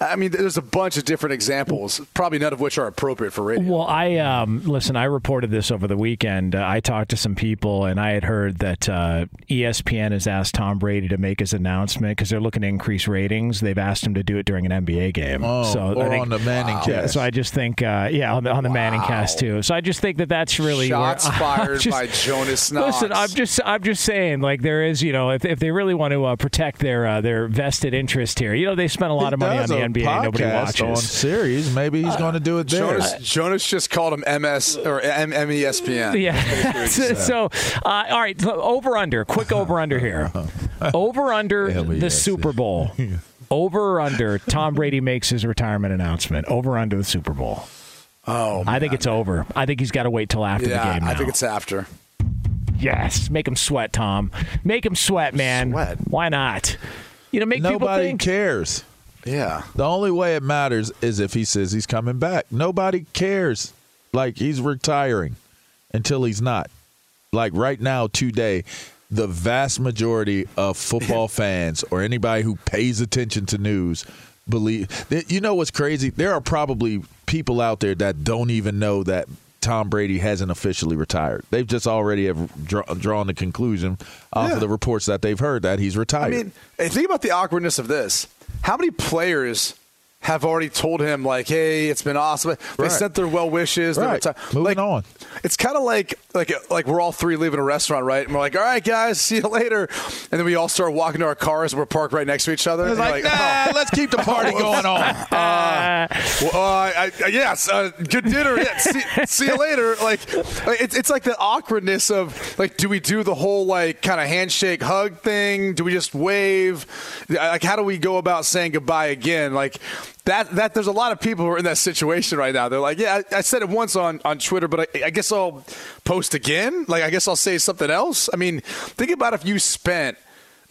I mean, there's a bunch of different examples, probably none of which are appropriate for radio. Well, I um, listen. I reported this over the weekend. Uh, I talked to some people, and I had heard that uh, ESPN has asked Tom Brady to make his announcement because they're looking to increase ratings. They've asked him to do it during an NBA game. Oh, so or I think, on the Manning Yeah, cast. so I just think, uh, yeah, on the, on the Manning cast too. So I just think that that's really Shots [laughs] where, fired just- by Jonas Knox. Listen, I'm just I'm just saying, like there is because you know if, if they really want to uh, protect their uh, their vested interest here, you know they spent a lot He of money on the a NBA. Nobody podcast watches. on Sirius. Maybe he's going to do it there. Jonas, Jonas just called him MS or M- MESPN. Yeah. [laughs] so, so, uh, all right. Over under. Quick over under here. [laughs] Over under the. Super Bowl. [laughs] Over or under. Tom Brady makes his retirement announcement. Over under the Super Bowl. Oh, I think it's over. I think he's got to wait till after yeah, the game. Now. I think it's after. Yes. Make him sweat, Tom. Make him sweat, man. Sweat? Why not? You know, make people Nobody think. cares. Yeah. The only way it matters is if he says he's coming back. Nobody cares. Like he's retiring until he's not. Like right now, today, the vast majority of football [laughs] fans or anybody who pays attention to news believe that you know what's crazy? There are probably people out there that don't even know that Tom Brady hasn't officially retired. They've just already have draw, drawn the conclusion off Yeah. of the reports that they've heard that he's retired. I mean, think about the awkwardness of this. How many players have already told him like, "Hey, it's been awesome." They Right. sent their well wishes. their Right. reti- Moving like, on. It's kind of like like like we're all three leaving a restaurant, right? And we're like, "All right, guys, see you later." And then we all start walking to our cars. and We're parked right next to each other. it's and like, you're nah, "Oh, let's keep the party [laughs] going on. well, uh, I, I, yes, uh, good dinner. Yeah, see, see you later. Like, like, it's it's like the awkwardness of like, do we do the whole like kind of handshake hug thing? Do we just wave? Like, how do we go about saying goodbye again? Like. That, that there's a lot of people who are in that situation right now. They're like, yeah, I, I said it once on, on Twitter, but I, I guess I'll post again. Like, I guess I'll say something else. I mean, think about if you spent,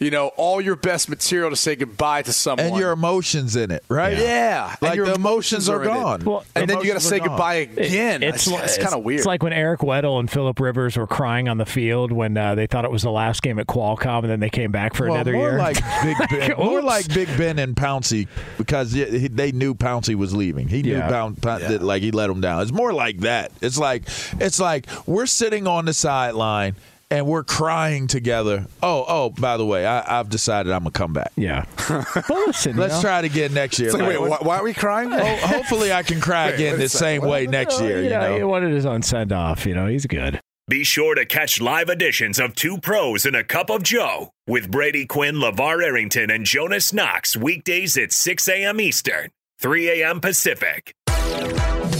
you know, all your best material to say goodbye to someone and your emotions in it, right? yeah, Like and your the emotions are in it. gone. Well, and then you got to say gone. goodbye again. It's, it's, it's, kind of weird. It's like when Eric Weddle and Philip Rivers were crying on the field when uh, they thought it was the last game at Qualcomm, and then they came back for well, another more year. like [laughs] Big Ben, more like Big Ben and Pouncey because y- he- they knew Pouncey was leaving. He knew Yeah. Poun- Poun- that, like he let him down. It's more like that. It's like it's like we're sitting on the sideline and we're crying together. Oh, oh, by the way, I, I've decided I'm gonna come back. yeah. [laughs] but listen, Let's know, try it again next year. Like, Like, wait, why, why are we crying? ho- hopefully, I can cry [laughs] again the wait a second. same way next year. You he know. wanted his own send off. You know, he's good. Be sure to catch live editions of Two Pros and a Cup of Joe with Brady Quinn, LaVar Arrington, and Jonas Knox weekdays at 6 a.m. Eastern, 3 a.m. Pacific.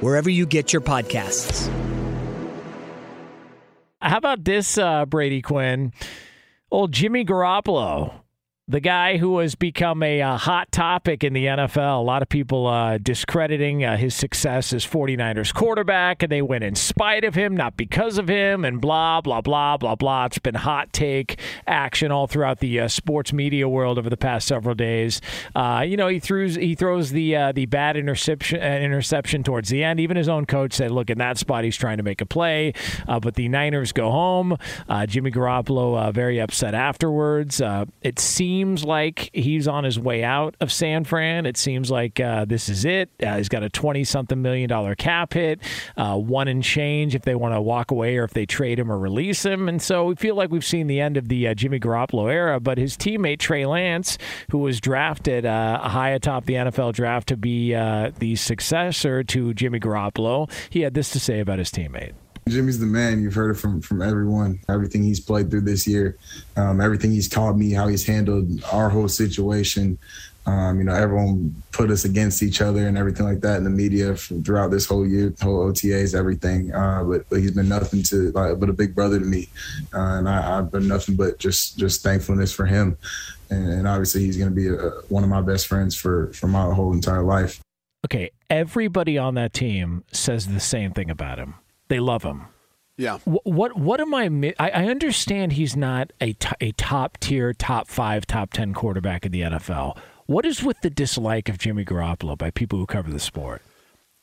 wherever you get your podcasts. How about this, uh, Brady Quinn? Old Jimmy Garoppolo, the guy who has become a uh, hot topic in the NFL. A lot of people uh, discrediting uh, his success as 49ers quarterback, and they win in spite of him, not because of him, and blah, blah, blah, blah, blah. It's been hot take action all throughout the uh, sports media world over the past several days. Uh, you know, he throws he throws the uh, the bad interception interception towards the end. Even his own coach said, "Look, in that spot, he's trying to make a play." But the Niners go home. Jimmy Garoppolo very upset afterwards. It seems like he's on his way out of San Fran. It seems like uh, this is it. Uh, he's got a twenty-something million dollar cap hit, uh, one and change if they want to walk away or if they trade him or release him. And so we feel like we've seen the end of the uh, Jimmy Garoppolo era. But his teammate Trey Lance, who was drafted uh, high atop the NFL draft to be uh, the successor to Jimmy Garoppolo, he had this to say about his teammate. Jimmy's the man. You've heard it from from everyone. Everything he's played through this year, um, everything he's taught me, how he's handled our whole situation. Um, you know, everyone put us against each other and everything like that in the media throughout this whole year, whole OTAs, everything. Uh, but but he's been nothing to like, but a big brother to me, uh, and I, I've been nothing but just just thankfulness for him. And, and obviously, he's going to be a, one of my best friends for for my whole entire life. Okay, everybody on that team says the same thing about him. They love him. yeah. What what, what am I, I? I understand he's not a, t- a top tier, top five, top ten quarterback in the NFL. What is with the dislike of Jimmy Garoppolo by people who cover the sport?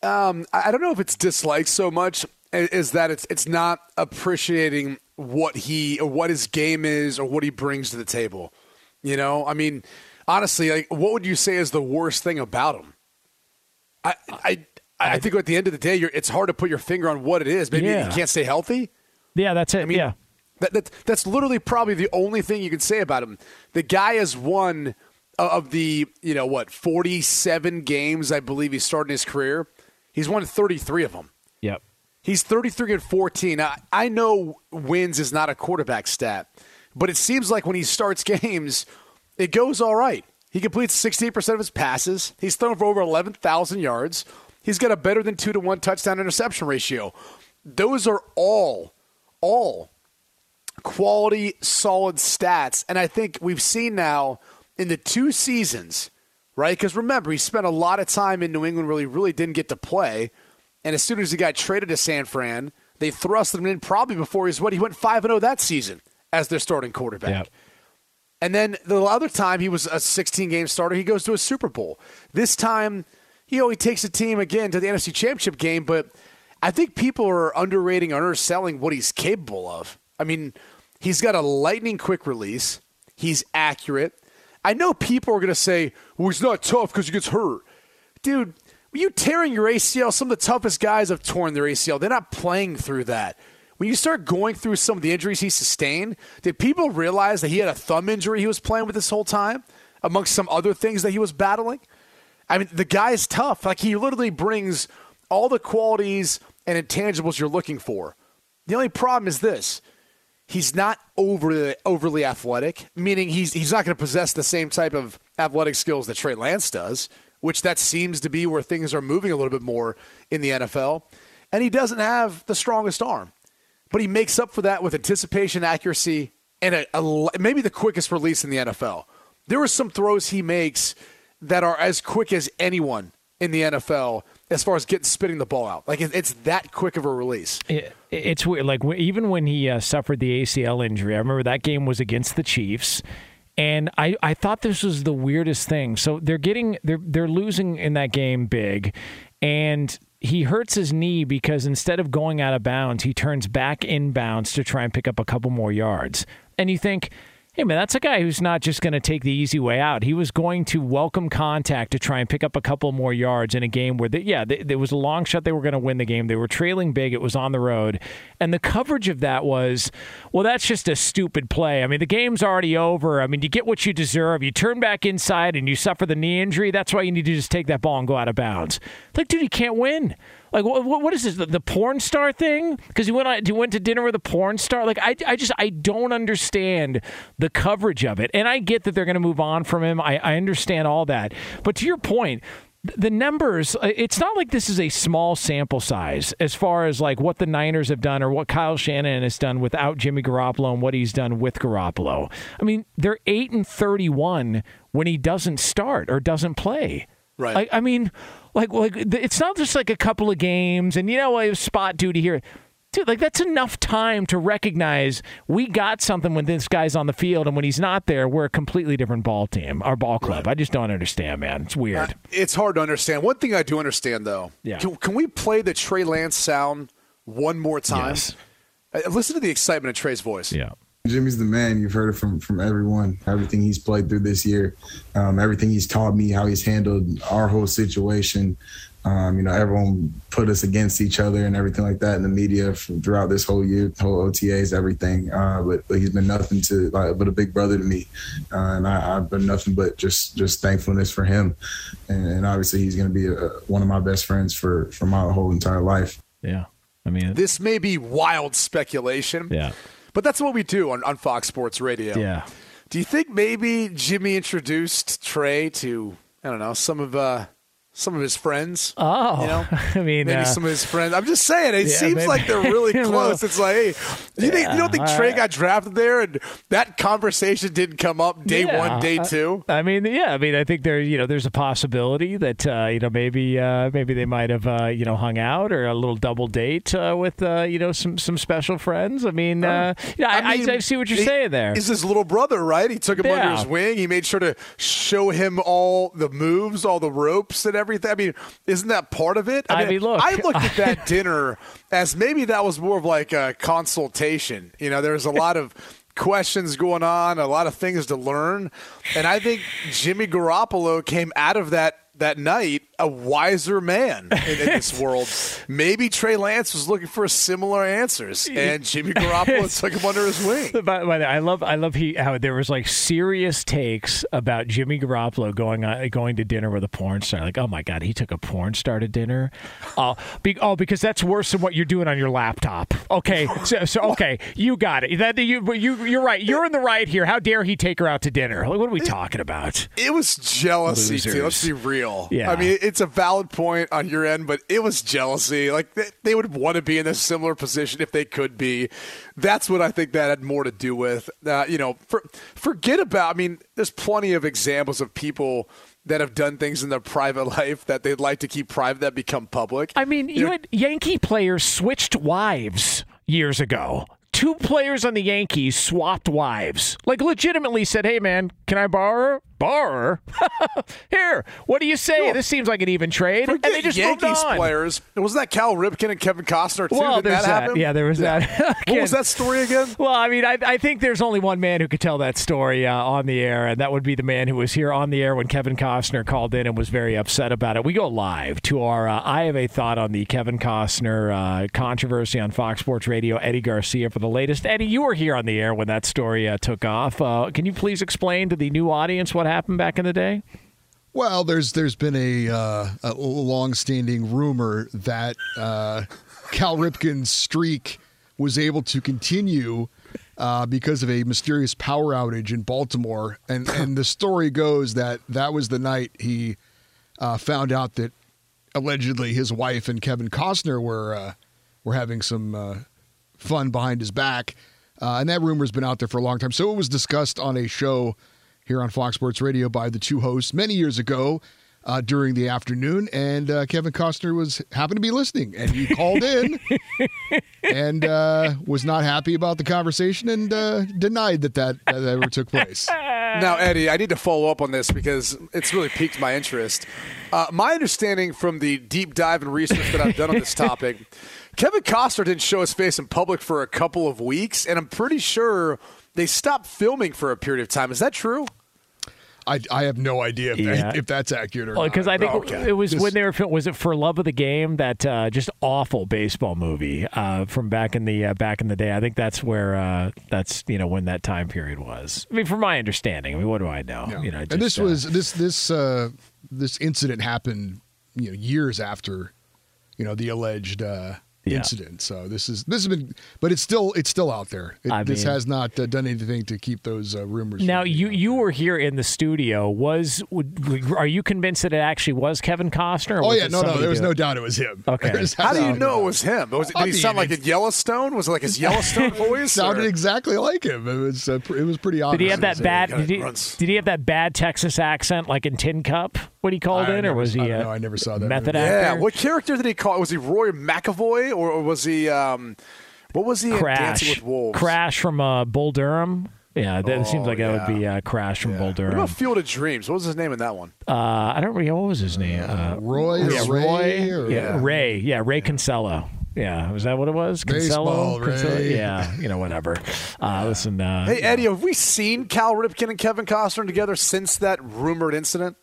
Um, I I don't know if it's dislike so much is that it's it's not appreciating what he or what his game is or what he brings to the table. You know, I mean, honestly, like, what would you say is the worst thing about him? I, I, I think at the end of the day, it's hard to put your finger on what it is. Maybe Yeah. he can't stay healthy. Yeah, that's it. I mean, yeah. That, that, that's literally probably the only thing you can say about him. The guy has won uh, of the, you know, what, 47 games I believe he started in his career. He's won 33 of them. Yep. He's 33 and 14. I, I know wins is not a quarterback stat, but it seems like when he starts [laughs] games, it goes all right. He completes 68% of his passes. He's thrown for over 11,000 yards. He's got a better than 2 to 1 touchdown interception ratio. Those are all, all quality, solid stats. And I think we've seen now in the two seasons, right? Because remember, he spent a lot of time in New England where he really didn't get to play. And as soon as he got traded to San Fran, they thrust him in probably before he's what he went 5 0 that season as their starting quarterback. Yep. And then the other time he was a 16 game starter, he goes to a Super Bowl. This time, he takes a team again to the NFC Championship game, but I think people are underrating or underselling what he's capable of. I mean, he's got a lightning quick release, he's accurate. I know people are going to say, well, he's not tough because he gets hurt. Dude, when you tearing your ACL, some of the toughest guys have torn their ACL. They're not playing through that. When you start going through some of the injuries he sustained, did people realize that he had a thumb injury he was playing with this whole time, amongst some other things that he was battling? I mean, the guy's tough. Like, he literally brings all the qualities and intangibles you're looking for. The only problem is this he's not overly, overly athletic, meaning he's, he's not going to possess the same type of athletic skills that Trey Lance does, which that seems to be where things are moving a little bit more in the NFL. And he doesn't have the strongest arm but he makes up for that with anticipation, accuracy, and a, a, maybe the quickest release in the NFL. There are some throws he makes that are as quick as anyone in the NFL as far as getting spitting the ball out. Like it, it's that quick of a release. It, it's weird. Like even when he uh, suffered the ACL injury, I remember that game was against the Chiefs. And I, I thought this was the weirdest thing. So they're getting they're they're losing in that game big, and he hurts his knee because instead of going out of bounds, he turns back inbounds to try and pick up a couple more yards. And you think, hey man, that's a guy who's not just going to take the easy way out. He was going to welcome contact to try and pick up a couple more yards in a game where, yeah, they, there was a long shot they were going to win the game. They were trailing big. It was on the road, and the coverage of that was, well, that's just a stupid play. I mean, the game's already over. I mean, you get what you deserve. You turn back inside and you suffer the knee injury. That's why you need to just take that ball and go out of bounds. Like, dude, you can't win. Like what, what is this? The, the porn star thing? Because he went on, he went to dinner with a porn star. Like I, I just I don't understand the coverage of it. And I get that they're going to move on from him. I, I understand all that. But to your point, the numbers uh, it's not like this is a small sample size as far as like what the Niners have done or what Kyle Shanahan has done without Jimmy Garoppolo and what he's done with Garoppolo. I mean, they're 8 and 31 when he doesn't start or doesn't play. Right. Like, I mean, like, like it's not just like a couple of games and you know, I have spot duty here. Dude, like that's enough time to recognize we got something when this guy's on the field, and when he's not there, we're a completely different ball team, our ball club. I just don't understand, man. It's weird. Uh, it's hard to understand. One thing I do understand, though, Yeah. can, can we play the Trey Lance sound one more time? Yes. Uh, Listen to the excitement in Trey's voice. Yeah. Jimmy's the man. You've heard it from from everyone. Everything he's played through this year, um, everything he's taught me, how he's handled our whole situation. Um, you know, everyone put us against each other and everything like that in the media from throughout this whole year, whole OTAs, everything. Uh, but, but he's been nothing to like, but a big brother to me, uh, and I, I've been nothing but just just thankfulness for him. And, and obviously, he's going to be a, one of my best friends for for my whole entire life. Yeah. I mean, This may be wild speculation, yeah. But that's what we do on, on Fox Sports Radio. Yeah. Do you think maybe Jimmy introduced Trey to I don't know some of uh, some of his friends? Oh, You know, [laughs] I mean, maybe uh, some of his friends. I'm just saying, it Yeah, seems maybe. like they're really [laughs] close. it's like, hey, do you think you don't think Yeah, Trey got drafted there, and that conversation didn't come up day Yeah, one, day two? I mean, yeah, I mean, I think there, you know, there's a possibility that uh, you know maybe uh, maybe they might have uh, you know hung out or a little double date uh, with uh, you know some some special friends. I mean, uh, yeah, I, I, mean, I see what you're he- saying there. He's his little brother, right? He took him under his wing. He made sure to show him all the moves, all the ropes, and everything. I mean, isn't that part of it? I mean, look- I looked at that [laughs] dinner as maybe that was more of like a consultation. You know, there was a lot of questions going on, a lot of things to learn, and I think Jimmy Garoppolo came out of that that night a wiser man in, in this world. Maybe Trey Lance was looking for similar answers, and Jimmy Garoppolo took him under his wing. By, by the way, I love I love he how there was like serious takes about Jimmy Garoppolo going on, going to dinner with a porn star. Like, oh my god, he took a porn star to dinner. [laughs] Oh, be, oh, because that's worse than what you're doing on your laptop. Okay, [laughs] so, so okay, you got it. That you you you're right. You're in the right here. How dare he take her out to dinner? Like, what are we talking about? It was jealousy too. Let's be real. Yeah. I mean, it's a valid point on your end, but it was jealousy. Like they, they would want to be in a similar position if they could be. That's what I think that had more to do with. Uh, you know, for, forget about. I mean, there's plenty of examples of people that have done things in their private [laughs] life that they'd like to keep private that become public. I mean, you had Yankee players switched wives years ago. Two players on the Yankees swapped wives. Like legitimately said, "Hey man, can I borrow her? Borrow her? [laughs] Here, what do you say? this seems like an even trade." Forget and they just Yankees moved on. players. Wasn't that Cal Ripken and Kevin Costner too? Well, Did there's that that. happen? Yeah, there was that. [laughs] what was that story again? Well, I mean, I, I think there's only one man who could tell that story uh, on the air, and that would be the man who was here on the air when Kevin Costner called in and was very upset about it. We go live to our uh, I have a thought on the Kevin Costner uh, controversy on Fox Sports Radio. Eddie Garcia for the latest. Eddie, you were here on the air when that story uh, took off. Uh, can you please explain to the new audience what happened back in the day? Well, there's there's been a, uh, a long-standing rumor that uh, Cal Ripken's streak was able to continue uh, because of a mysterious power outage in Baltimore, and and the story goes that that was the night he uh, found out that allegedly his wife and Kevin Costner were uh, were having some uh, fun behind his back, uh, and that rumor's been out there for a long time. So it was discussed on a show here on Fox Sports Radio by the two hosts many years ago uh, during the afternoon, and uh, Kevin Costner was happened to be listening, and he called in [laughs] and uh, was not happy about the conversation and uh, denied that, that that ever took place. [laughs] Now, Eddie, I need to follow up on this because it's really piqued my interest. Uh, my understanding from the deep dive and research that I've done on this [laughs] topic, Kevin Costner didn't show his face in public for a couple of weeks, and I'm pretty sure they stopped filming for a period of time. Is that true? I, I have no idea if, Yeah. that, if that's accurate or not. because I think Oh, okay. it was Just- when they were film- was it for Love of the Game that uh, just awful baseball movie uh, from back in the uh, back in the day. I think that's where uh, that's you know when that time period was. I mean, from my understanding, I mean, what do I know? Yeah. You know, and this uh, was this this uh, this incident happened, you know, years after, you know, the alleged uh, Yeah. incident. So this is this has been, but it's still it's still out there. It, I this has not uh, done anything to keep those uh, rumors. Now from you you were here in the studio. Was would- are you convinced that it actually was Kevin Costner? or Oh yeah, no, no, there was no it? doubt it was him. [laughs] Okay. There's How do you no know it was him? Was, did I he sound like it- a Yellowstone? Was it like his [laughs] Yellowstone voice? sounded exactly like him. It was uh, pr- it was pretty obvious. Did he have that bad? Did he, did he have that bad Texas accent like in Tin Cup when he called I in, or was he? I don't a know, I never saw that method movie. actor. yeah. What character did he call? Was he Roy McAvoy or, or was he? Um, what was he in Dancing Crash. with Wolves? Crash from uh, Bull Durham. Yeah, that it seems Oh, like that would be yeah. uh, Crash from Bull What Durham. about Field of Dreams? What was his name in that one? Uh, I don't remember what was his name. Uh, Roy, yeah, or Ray, Roy. or- yeah, Ray. Yeah, Ray Kinsella. Yeah, was that what it was? Baseball, Kinsella? Kinsella? Ray. Yeah, you know, whatever. Uh, Listen, uh, Hey Eddie, have we seen Cal Ripken and Kevin Costner together since that rumored incident?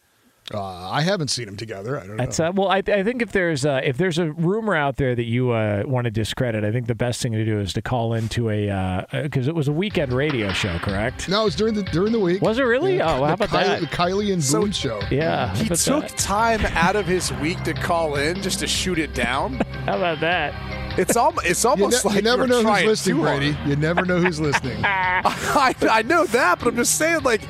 Uh, I haven't seen them together. I don't know. That's uh, well. I, I think if there's uh, if there's a rumor out there that you uh, want to discredit, I think the best thing to do is to call into a because it was a weekend radio show, correct? no, it was during the during the week. Was it really? Yeah, Oh, well, how about Kylie, that? The Kylie and So- Boone show. Yeah, He took that? time out of his week to call in just to shoot it down. [laughs] How about that? It's al- it's You, almost ne- like you never you're know who's listening. Brady. You never know who's [laughs] listening. I, I know that, but I'm just saying, like,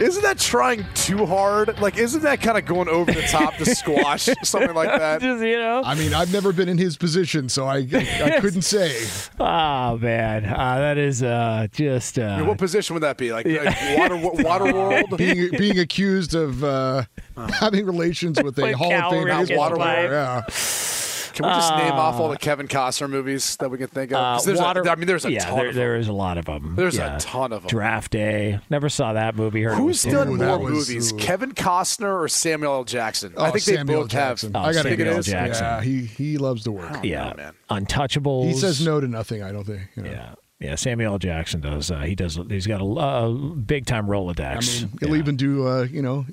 isn't that trying too hard? Like, isn't that kind of going over the top to [laughs] squash something like that? Just you know. I mean, I've never been in his position, so I I, I [laughs] couldn't say. Oh man, uh, that is uh, just. I mean, Uh, what position would that be? Like, like water, [laughs] water world? Being being accused of uh, having relations with a Like Hall of Fame calories baseball in player. life. Yeah. Can we just name off all the Kevin Costner movies that we can think of? 'Cause uh, there's a- water, I mean, there's a yeah, ton there, of them. there is a lot of them. There's yeah. a ton of them. Draft Day. Never saw that movie. Heard Who's was done Ooh, more was- movies, ooh. Kevin Costner or Samuel L. Jackson? I Oh, think they Samuel both Jackson. Oh, I gotta Samuel think L. it is. Jackson. Yeah, he he loves to work. Yeah, man. Untouchables. He says no to nothing. I don't think. you know. Yeah. Yeah, Samuel L. Jackson does. Uh, he does. He's got a, a big time Rolodex. I mean, he'll even do uh, you know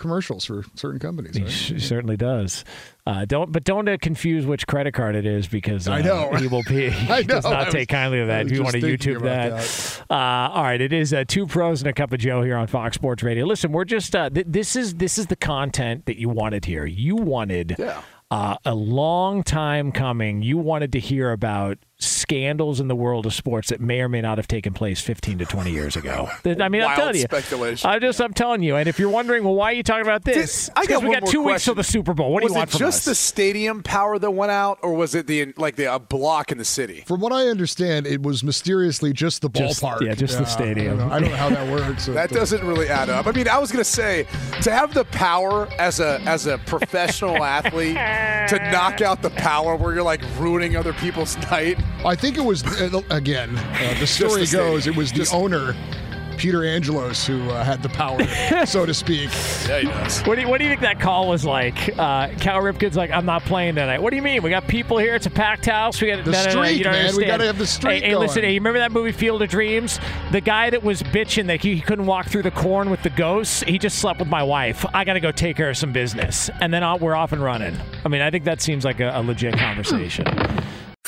commercials for certain companies. He, Right? he certainly does. Uh, don't, but don't uh, confuse which credit card it is because uh, I know. he will be. [laughs] He I does know. not I was- take kindly to that. If you want to YouTube about that, Uh, all right. It is uh, two pros and a cup of Joe here on Fox Sports Radio. Listen, we're just uh, th- this is this is the content that you wanted here. You wanted Yeah. uh, a long time coming. You wanted to hear about scandals in the world of sports that may or may not have taken place 15 to 20 years ago. I mean, I'm telling you, speculation. I'm just I'm telling you. And if you're wondering, well, why are you talking about this? Did- I got we got more two weeks till the Super Bowl. What was do you want it from just us? the stadium power that went out, or was it the like the a block in the city? From what I understand, it was mysteriously just the Just- ballpark. yeah, just the I stadium. don't know, I don't know how that works. [laughs] That doesn't really add up. I mean, I was gonna say to have the power as a as a professional athlete to knock out the power where you're like ruining other people's [laughs] night. I think it was uh, again. Uh, the story the goes it was the Just- owner, Peter Angelos, who uh, had the power, [laughs] so to speak. Yeah, he does. What do, you, what do you think that call was like? Uh, Cal Ripken's like, I'm not playing tonight. What do you mean? We got people here. It's a packed house. We got The no, no, no, you don't man. We gotta have the streak Hey, hey, listen. Hey, you remember that movie Field of Dreams? The guy that was bitching that he, he couldn't walk through the corn with the ghosts. He just slept with my wife. I got to go take care of some business, and then i we're off and running. I mean, I think that seems like a, a legit conversation.